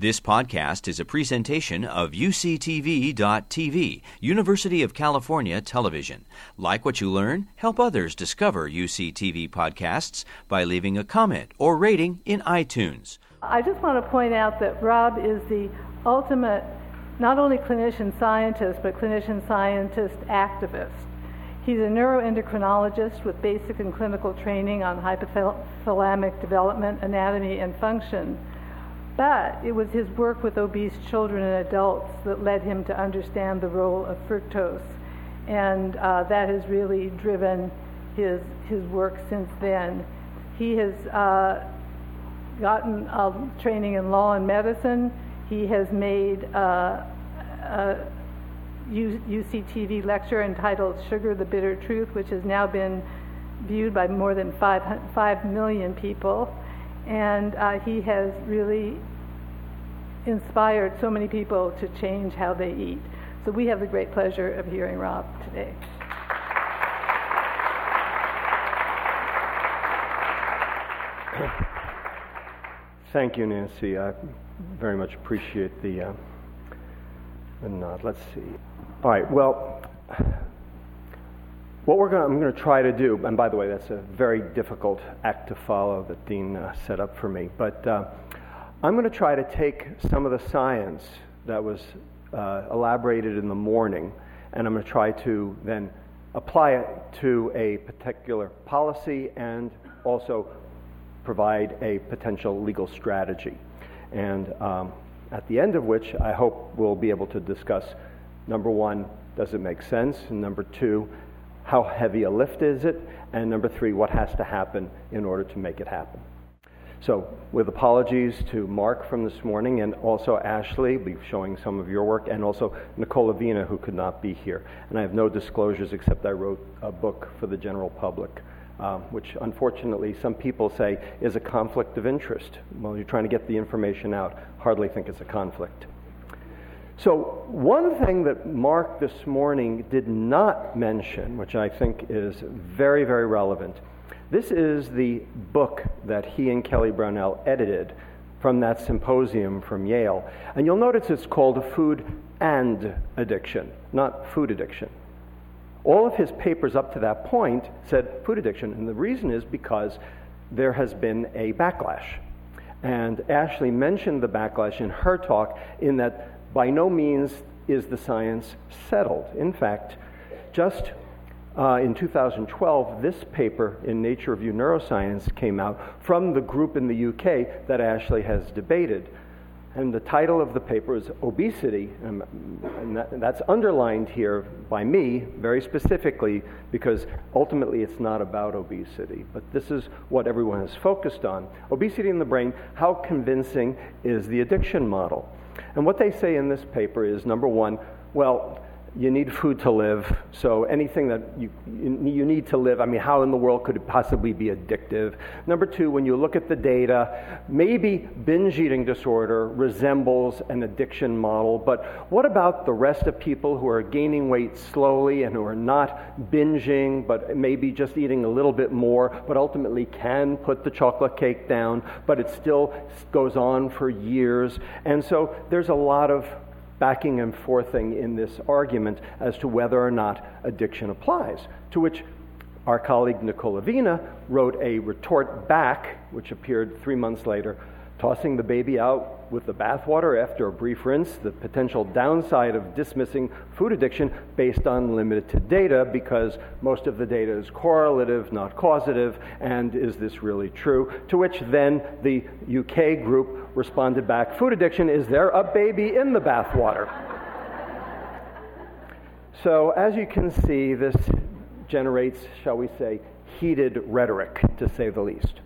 This podcast is a presentation of UCTV.tv, University of California Television. Like what you learn, help others discover UCTV podcasts by leaving a comment or rating in iTunes. I just want to point out that Rob is the ultimate, not only clinician scientist, but clinician scientist activist. He's a neuroendocrinologist with basic and clinical training on hypothalamic development, anatomy, and function. But it was his work with obese children and adults that led him to understand the role of fructose. And uh, that has really driven his, his work since then. He has uh, gotten uh, training in law and medicine. He has made uh, a UCTV lecture entitled Sugar the Bitter Truth, which has now been viewed by more than 5, 5 million people and uh, he has really inspired so many people to change how they eat. So we have the great pleasure of hearing Rob today. Thank you, Nancy. I very much appreciate the, uh, the nod. Let's see. All right. Well, what we're going I'm going to try to do, and by the way, that's a very difficult act to follow that Dean uh, set up for me, but uh, I'm going to try to take some of the science that was uh, elaborated in the morning, and I'm going to try to then apply it to a particular policy and also provide a potential legal strategy. And um, at the end of which, I hope we'll be able to discuss number one, does it make sense? And number two, how heavy a lift is it? And number three, what has to happen in order to make it happen? So, with apologies to Mark from this morning and also Ashley, be showing some of your work, and also Nicole Avena, who could not be here. And I have no disclosures except I wrote a book for the general public, um, which unfortunately some people say is a conflict of interest. Well, you're trying to get the information out, hardly think it's a conflict. So, one thing that Mark this morning did not mention, which I think is very, very relevant, this is the book that he and Kelly Brownell edited from that symposium from Yale. And you'll notice it's called Food and Addiction, not Food Addiction. All of his papers up to that point said food addiction, and the reason is because there has been a backlash. And Ashley mentioned the backlash in her talk, in that by no means is the science settled. In fact, just uh, in 2012, this paper in Nature Review Neuroscience came out from the group in the UK that Ashley has debated. And the title of the paper is Obesity, and that, that's underlined here by me very specifically because ultimately it's not about obesity. But this is what everyone is focused on. Obesity in the brain, how convincing is the addiction model? And what they say in this paper is number one, well, you need food to live. So anything that you, you need to live, I mean, how in the world could it possibly be addictive? Number two, when you look at the data, maybe binge eating disorder resembles an addiction model, but what about the rest of people who are gaining weight slowly and who are not binging, but maybe just eating a little bit more, but ultimately can put the chocolate cake down, but it still goes on for years? And so there's a lot of backing and forthing in this argument as to whether or not addiction applies. To which our colleague Nicole Avena wrote a retort back, which appeared three months later, tossing the baby out with the bathwater after a brief rinse, the potential downside of dismissing food addiction based on limited data because most of the data is correlative, not causative, and is this really true? To which then the UK group responded back food addiction, is there a baby in the bathwater? so, as you can see, this generates, shall we say, heated rhetoric, to say the least.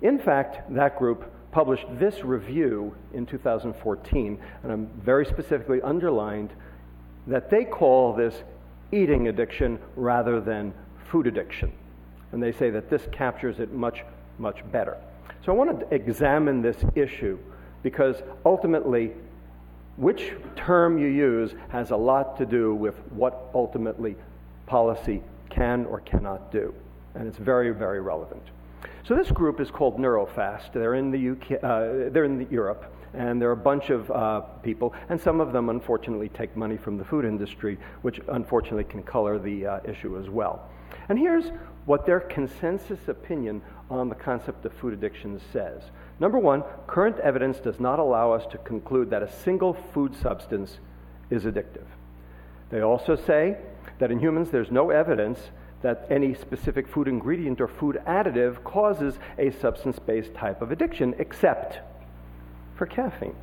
In fact, that group published this review in 2014, and I'm very specifically underlined that they call this eating addiction rather than food addiction. And they say that this captures it much, much better. So I want to examine this issue because ultimately, which term you use has a lot to do with what ultimately policy can or cannot do. And it's very, very relevant. So this group is called Neurofast. They're in the UK, uh, they're in the Europe, and there are a bunch of uh, people, and some of them unfortunately take money from the food industry, which unfortunately can color the uh, issue as well. And here's what their consensus opinion on the concept of food addiction says. Number one, current evidence does not allow us to conclude that a single food substance is addictive. They also say that in humans there's no evidence that any specific food ingredient or food additive causes a substance based type of addiction, except for caffeine.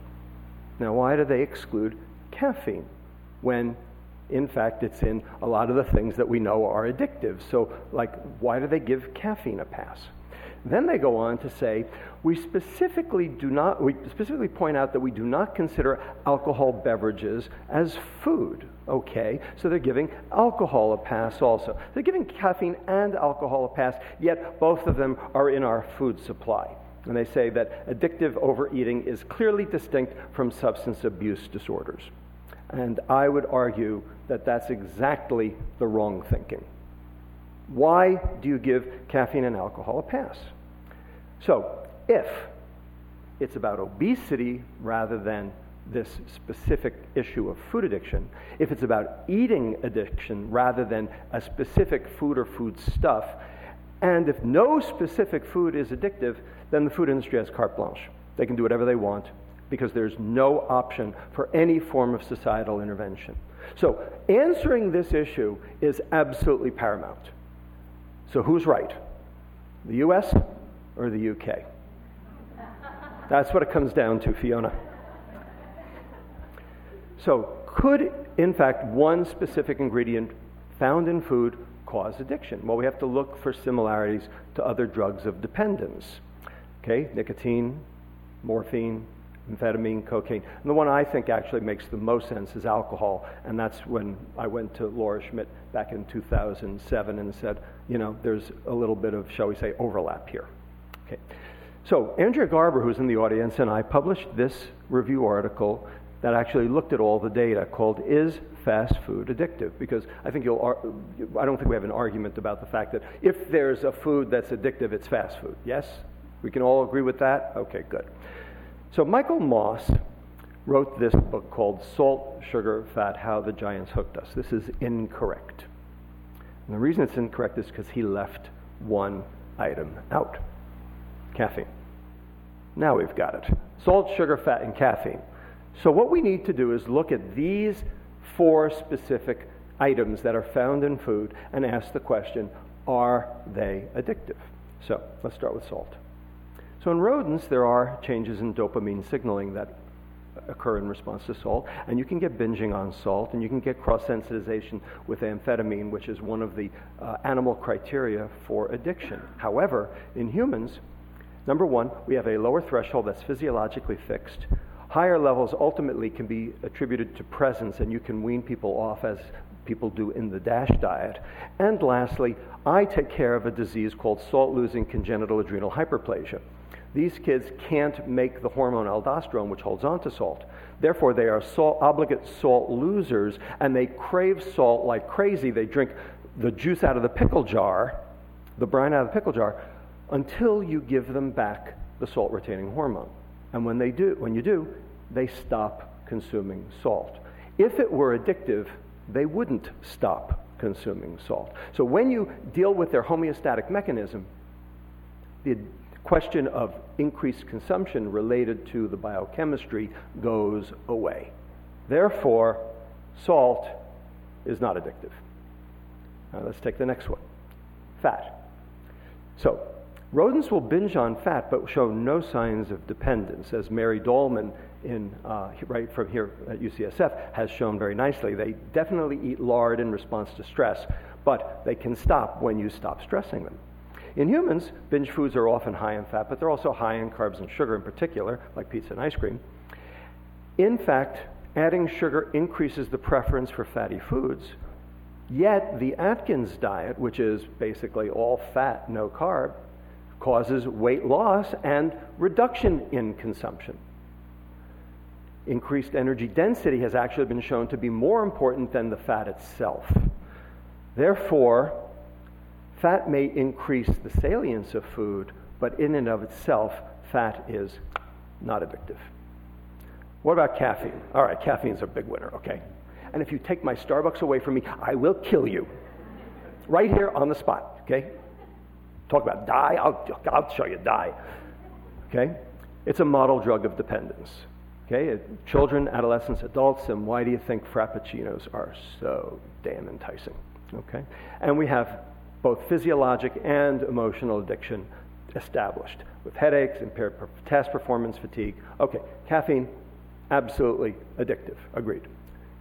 Now, why do they exclude caffeine when, in fact, it's in a lot of the things that we know are addictive? So, like, why do they give caffeine a pass? Then they go on to say, we specifically do not, we specifically point out that we do not consider alcohol beverages as food. Okay, so they're giving alcohol a pass also. They're giving caffeine and alcohol a pass, yet both of them are in our food supply. And they say that addictive overeating is clearly distinct from substance abuse disorders. And I would argue that that's exactly the wrong thinking. Why do you give caffeine and alcohol a pass? So, if it's about obesity rather than this specific issue of food addiction, if it's about eating addiction rather than a specific food or food stuff, and if no specific food is addictive, then the food industry has carte blanche. They can do whatever they want because there's no option for any form of societal intervention. So, answering this issue is absolutely paramount. So, who's right? The US or the UK? That's what it comes down to, Fiona. So, could, in fact, one specific ingredient found in food cause addiction? Well, we have to look for similarities to other drugs of dependence. Okay, nicotine, morphine, amphetamine, cocaine. And the one I think actually makes the most sense is alcohol. And that's when I went to Laura Schmidt back in 2007 and said, you know, there's a little bit of, shall we say, overlap here. Okay. So, Andrea Garber, who's in the audience, and I published this review article that actually looked at all the data called Is Fast Food Addictive? Because I think you'll, I don't think we have an argument about the fact that if there's a food that's addictive, it's fast food. Yes? We can all agree with that? Okay, good. So Michael Moss wrote this book called Salt, Sugar, Fat How the Giants Hooked Us. This is incorrect. And the reason it's incorrect is because he left one item out caffeine. Now we've got it. Salt, sugar, fat, and caffeine. So, what we need to do is look at these four specific items that are found in food and ask the question are they addictive? So, let's start with salt. So, in rodents, there are changes in dopamine signaling that occur in response to salt, and you can get binging on salt, and you can get cross sensitization with amphetamine, which is one of the uh, animal criteria for addiction. However, in humans, number one, we have a lower threshold that's physiologically fixed. Higher levels ultimately can be attributed to presence, and you can wean people off as people do in the DASH diet. And lastly, I take care of a disease called salt losing congenital adrenal hyperplasia. These kids can't make the hormone aldosterone, which holds on to salt. Therefore, they are salt, obligate salt losers, and they crave salt like crazy. They drink the juice out of the pickle jar, the brine out of the pickle jar, until you give them back the salt retaining hormone. And when they do, when you do, they stop consuming salt. If it were addictive, they wouldn't stop consuming salt. So when you deal with their homeostatic mechanism, the question of increased consumption related to the biochemistry goes away. Therefore, salt is not addictive. Now let's take the next one fat. So, rodents will binge on fat but show no signs of dependence, as Mary Dallman in, uh, right from here at UCSF has shown very nicely. They definitely eat lard in response to stress, but they can stop when you stop stressing them. In humans, binge foods are often high in fat, but they're also high in carbs and sugar in particular, like pizza and ice cream. In fact, adding sugar increases the preference for fatty foods. Yet, the Atkins diet, which is basically all fat, no carb, causes weight loss and reduction in consumption. Increased energy density has actually been shown to be more important than the fat itself. Therefore, Fat may increase the salience of food, but in and of itself, fat is not addictive. What about caffeine? All right, caffeine's a big winner, okay? And if you take my Starbucks away from me, I will kill you. Right here on the spot, okay? Talk about die, I'll, I'll show you die. Okay? It's a model drug of dependence. Okay? Children, adolescents, adults, and why do you think frappuccinos are so damn enticing? Okay? And we have both physiologic and emotional addiction established with headaches, impaired task performance, fatigue. Okay, caffeine, absolutely addictive. Agreed.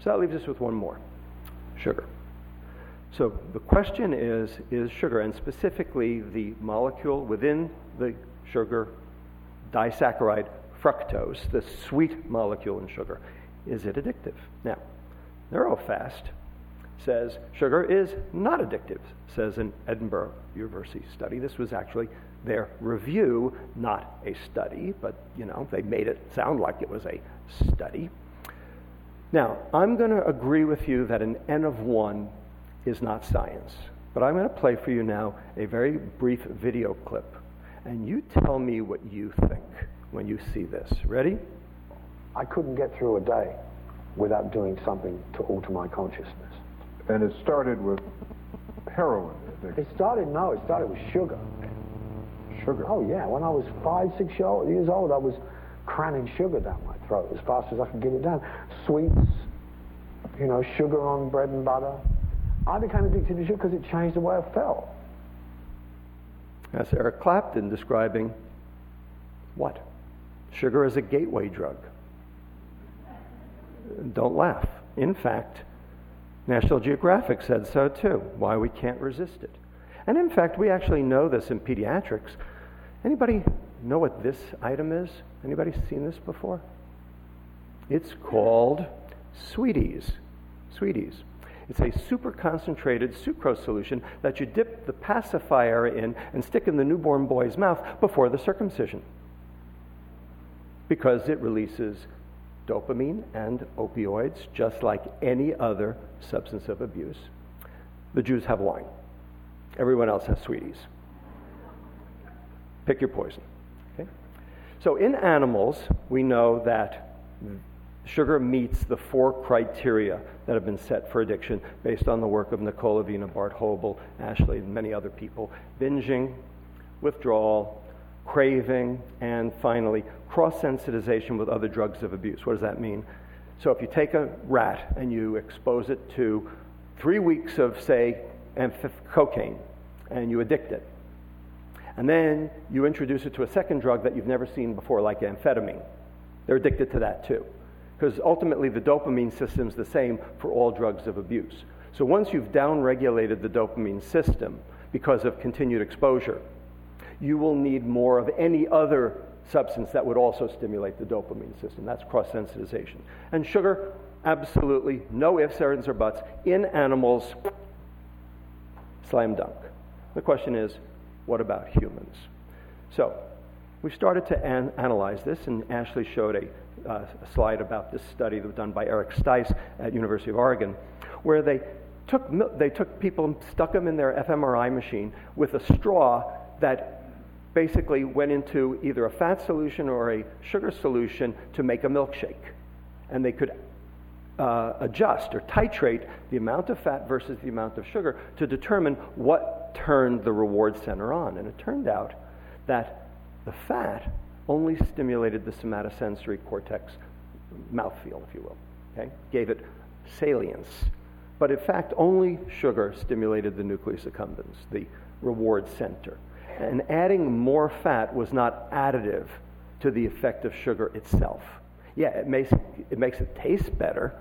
So that leaves us with one more sugar. So the question is is sugar, and specifically the molecule within the sugar disaccharide fructose, the sweet molecule in sugar, is it addictive? Now, Neurofast says sugar is not addictive, says an Edinburgh University study. This was actually their review, not a study, but you know, they made it sound like it was a study. Now, I'm going to agree with you that an N of 1 is not science, but I'm going to play for you now a very brief video clip, and you tell me what you think when you see this. Ready? I couldn't get through a day without doing something to alter my consciousness. And it started with heroin. It started, no, it started with sugar. Sugar? Oh, yeah. When I was five, six years old, I was cramming sugar down my throat as fast as I could get it down. Sweets, you know, sugar on bread and butter. I became addicted to sugar because it changed the way I felt. That's Eric Clapton describing what? Sugar is a gateway drug. Don't laugh. In fact, National Geographic said so too, why we can't resist it. And in fact, we actually know this in pediatrics. Anybody know what this item is? Anybody seen this before? It's called Sweet-Ease. Sweet-Ease. It's a super concentrated sucrose solution that you dip the pacifier in and stick in the newborn boy's mouth before the circumcision. Because it releases dopamine and opioids just like any other substance of abuse. The Jews have wine. Everyone else has Sweet-Ease. Pick your poison. Okay? So in animals, we know that sugar meets the four criteria that have been set for addiction based on the work of Nicole Avena, Bart Hoebel, Ashley, and many other people. Binging, withdrawal, craving, and finally, cross sensitization with other drugs of abuse. What does that mean? So if you take a rat and you expose it to three weeks of, say, amph- cocaine, and you addict it, and then you introduce it to a second drug that you've never seen before, like amphetamine, they're addicted to that too. Because ultimately, the dopamine system is the same for all drugs of abuse. So once you've downregulated the dopamine system because of continued exposure, you will need more of any other substance that would also stimulate the dopamine system. That's cross sensitization. And sugar, absolutely no ifs, ands, or buts. In animals, slam dunk. The question is, what about humans? So, we started to an- analyze this, and Ashley showed a, uh, slide about this study that was done by Eric Stice at University of Oregon, where they took, they took people and stuck them in their fMRI machine with a straw that basically went into either a fat solution or a sugar solution to make a milkshake. And they could uh, adjust or titrate the amount of fat versus the amount of sugar to determine what turned the reward center on. And it turned out that the fat only stimulated the somatosensory cortex mouthfeel, if you will, okay? gave it salience. But in fact, only sugar stimulated the nucleus accumbens, the reward center. And adding more fat was not additive to the effect of sugar itself. Yeah, it makes, it makes it taste better.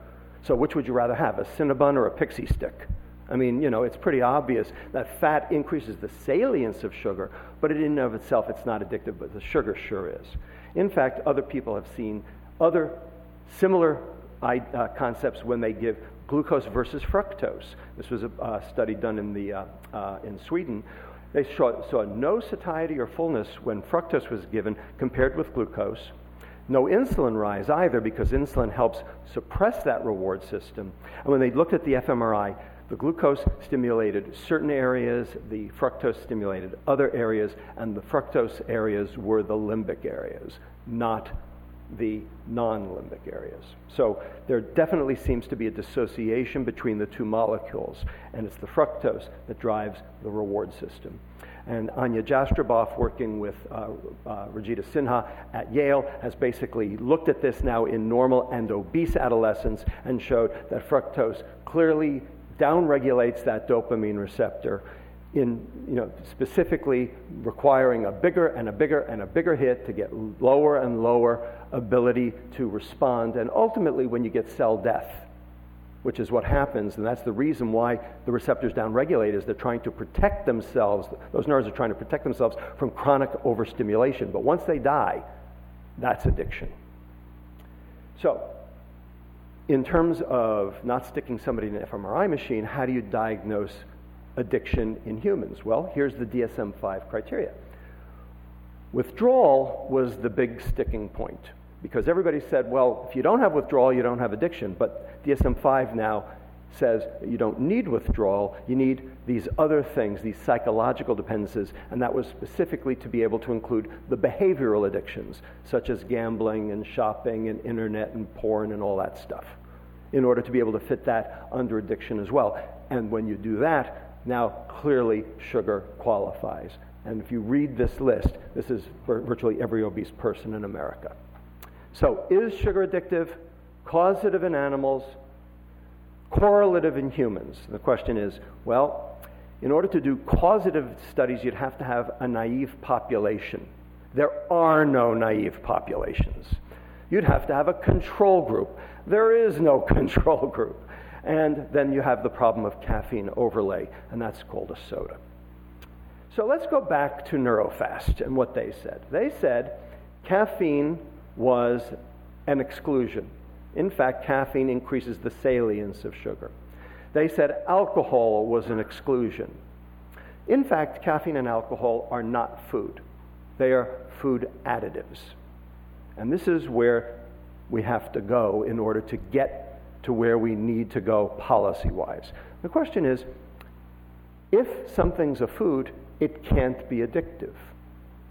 So, which would you rather have, a Cinnabon or a pixie stick? I mean, you know, it's pretty obvious that fat increases the salience of sugar, but in and of itself, it's not addictive, but the sugar sure is. In fact, other people have seen other similar uh, concepts when they give glucose versus fructose. This was a uh, study done in, the, uh, uh in Sweden. They saw, saw no satiety or fullness when fructose was given compared with glucose no insulin rise either because insulin helps suppress that reward system. And when they looked at the fMRI, The glucose stimulated certain areas, the fructose stimulated other areas, and the fructose areas were the limbic areas, not the non limbic areas. So there definitely seems to be a dissociation between the two molecules, and it's the fructose that drives the reward system. And Anya Jastreboff, working with uh, uh, Rajita Sinha at Yale, has basically looked at this now in normal and obese adolescents and showed that fructose clearly downregulates that dopamine receptor in you know specifically requiring a bigger and a bigger and a bigger hit to get lower and lower ability to respond. And ultimately when you get cell death which is what happens and that's the reason why the receptors downregulate is they're trying to protect themselves. Those neurons are trying to protect themselves from chronic overstimulation. But once they die that's addiction. So in terms of not sticking somebody in an fMRI machine, how do you diagnose addiction in humans? Well, here's the DSM 5 criteria. Withdrawal was the big sticking point because everybody said, well, if you don't have withdrawal, you don't have addiction. But DSM 5 now says you don't need withdrawal, you need these other things, these psychological dependencies, and that was specifically to be able to include the behavioral addictions, such as gambling and shopping and internet and porn and all that stuff, in order to be able to fit that under addiction as well. And when you do that, now clearly sugar qualifies. And if you read this list, this is for virtually every obese person in America. So, is sugar addictive? Causative in animals, correlative in humans. The question is well, in order to do causative studies, you'd have to have a naive population. There are no naive populations. You'd have to have a control group. There is no control group. And then you have the problem of caffeine overlay, and that's called a soda. So let's go back to Neurofast and what they said. They said caffeine was an exclusion. In fact, caffeine increases the salience of sugar. They said alcohol was an exclusion. In fact, caffeine and alcohol are not food, they are food additives. And this is where we have to go in order to get to where we need to go policy wise. The question is if something's a food, it can't be addictive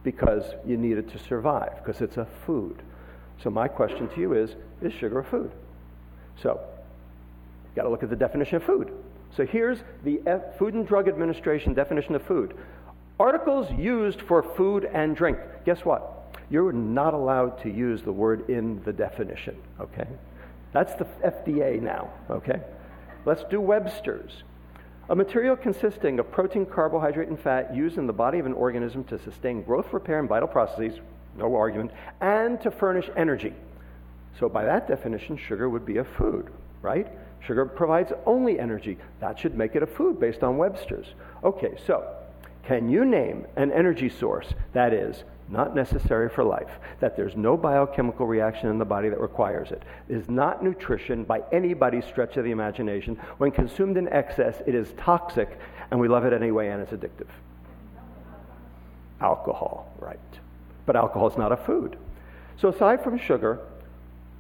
because you need it to survive, because it's a food. So, my question to you is Is sugar a food? So, you've got to look at the definition of food. So, here's the F- Food and Drug Administration definition of food articles used for food and drink. Guess what? You're not allowed to use the word in the definition, okay? That's the FDA now, okay? Let's do Webster's. A material consisting of protein, carbohydrate, and fat used in the body of an organism to sustain growth, repair, and vital processes, no argument, and to furnish energy. So, by that definition, sugar would be a food, right? Sugar provides only energy. That should make it a food based on Webster's. Okay, so can you name an energy source that is not necessary for life, that there's no biochemical reaction in the body that requires it. Is not nutrition by anybody's stretch of the imagination. When consumed in excess, it is toxic, and we love it anyway, and it's addictive. Alcohol, right. But alcohol is not a food. So, aside from sugar,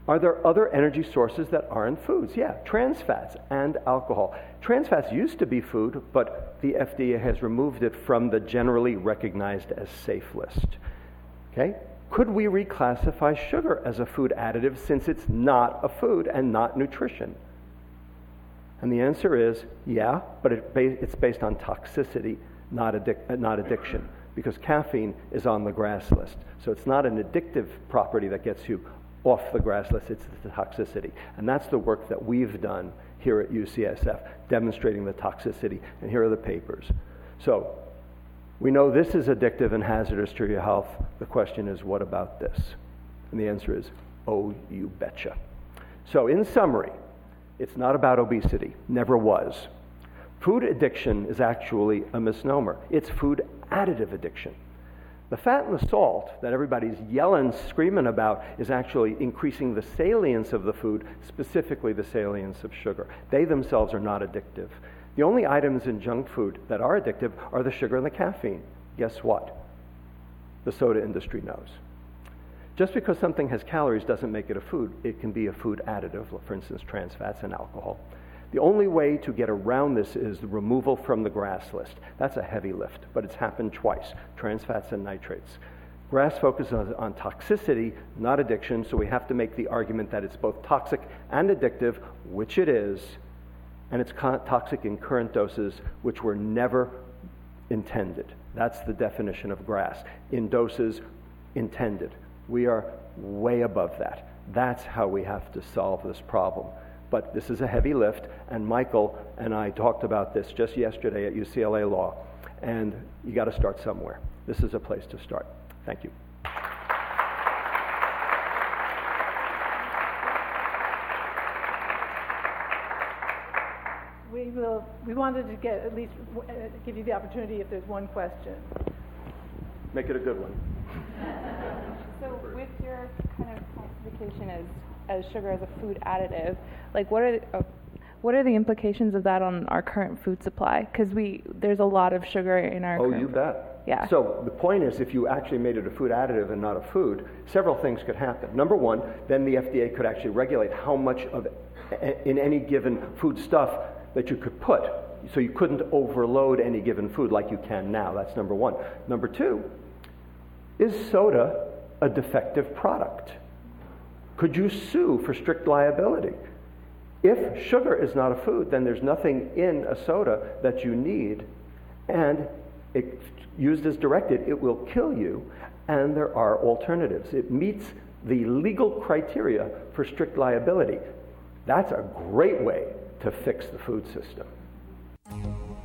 are there other energy sources that aren't foods? Yeah, trans fats and alcohol. Trans fats used to be food, but the FDA has removed it from the generally recognized as safe list. Okay? Could we reclassify sugar as a food additive since it's not a food and not nutrition? And the answer is yeah, but it it's based on toxicity, not, addic- not addiction, because caffeine is on the GRAS list. So it's not an addictive property that gets you off the GRAS list, it's the toxicity. And that's the work that we've done here at UCSF, demonstrating the toxicity. And here are the papers. So we know this is addictive and hazardous to your health. The question is, what about this? And the answer is, oh, you betcha. So, in summary, it's not about obesity, never was. Food addiction is actually a misnomer, it's food additive addiction. The fat and the salt that everybody's yelling, screaming about is actually increasing the salience of the food, specifically the salience of sugar. They themselves are not addictive. The only items in junk food that are addictive are the sugar and the caffeine. Guess what? The soda industry knows. Just because something has calories doesn't make it a food. It can be a food additive, for instance, trans fats and alcohol. The only way to get around this is the removal from the GRAS list. That's a heavy lift, but it's happened twice trans fats and nitrates. GRAS focuses on, toxicity, not addiction, so we have to make the argument that it's both toxic and addictive, which it is, and it's toxic in current doses, which were never intended. That's the definition of GRAS, in doses intended. We are way above that. That's how we have to solve this problem. But this is a heavy lift, and Michael and I talked about this just yesterday at UCLA Law, and you got to start somewhere. This is a place to start. Thank you. We will. We wanted to get at least uh, give you the opportunity if there's one question. Make it a good one. so, with your kind of classification as as sugar as a food additive, like what are the, oh, what are the implications of that on our current food supply? Because we there's a lot of sugar in our. Oh, you bet. Yeah. So the point is, if you actually made it a food additive and not a food, several things could happen. Number one, then the FDA could actually regulate how much of in any given food stuff that you could put. So you couldn't overload any given food like you can now. That's number one. Number two, is soda a defective product? Could you sue for strict liability? If sugar is not a food, then there's nothing in a soda that you need, and it, used as directed, it will kill you, and there are alternatives. It meets the legal criteria for strict liability. That's a great way to fix the food system.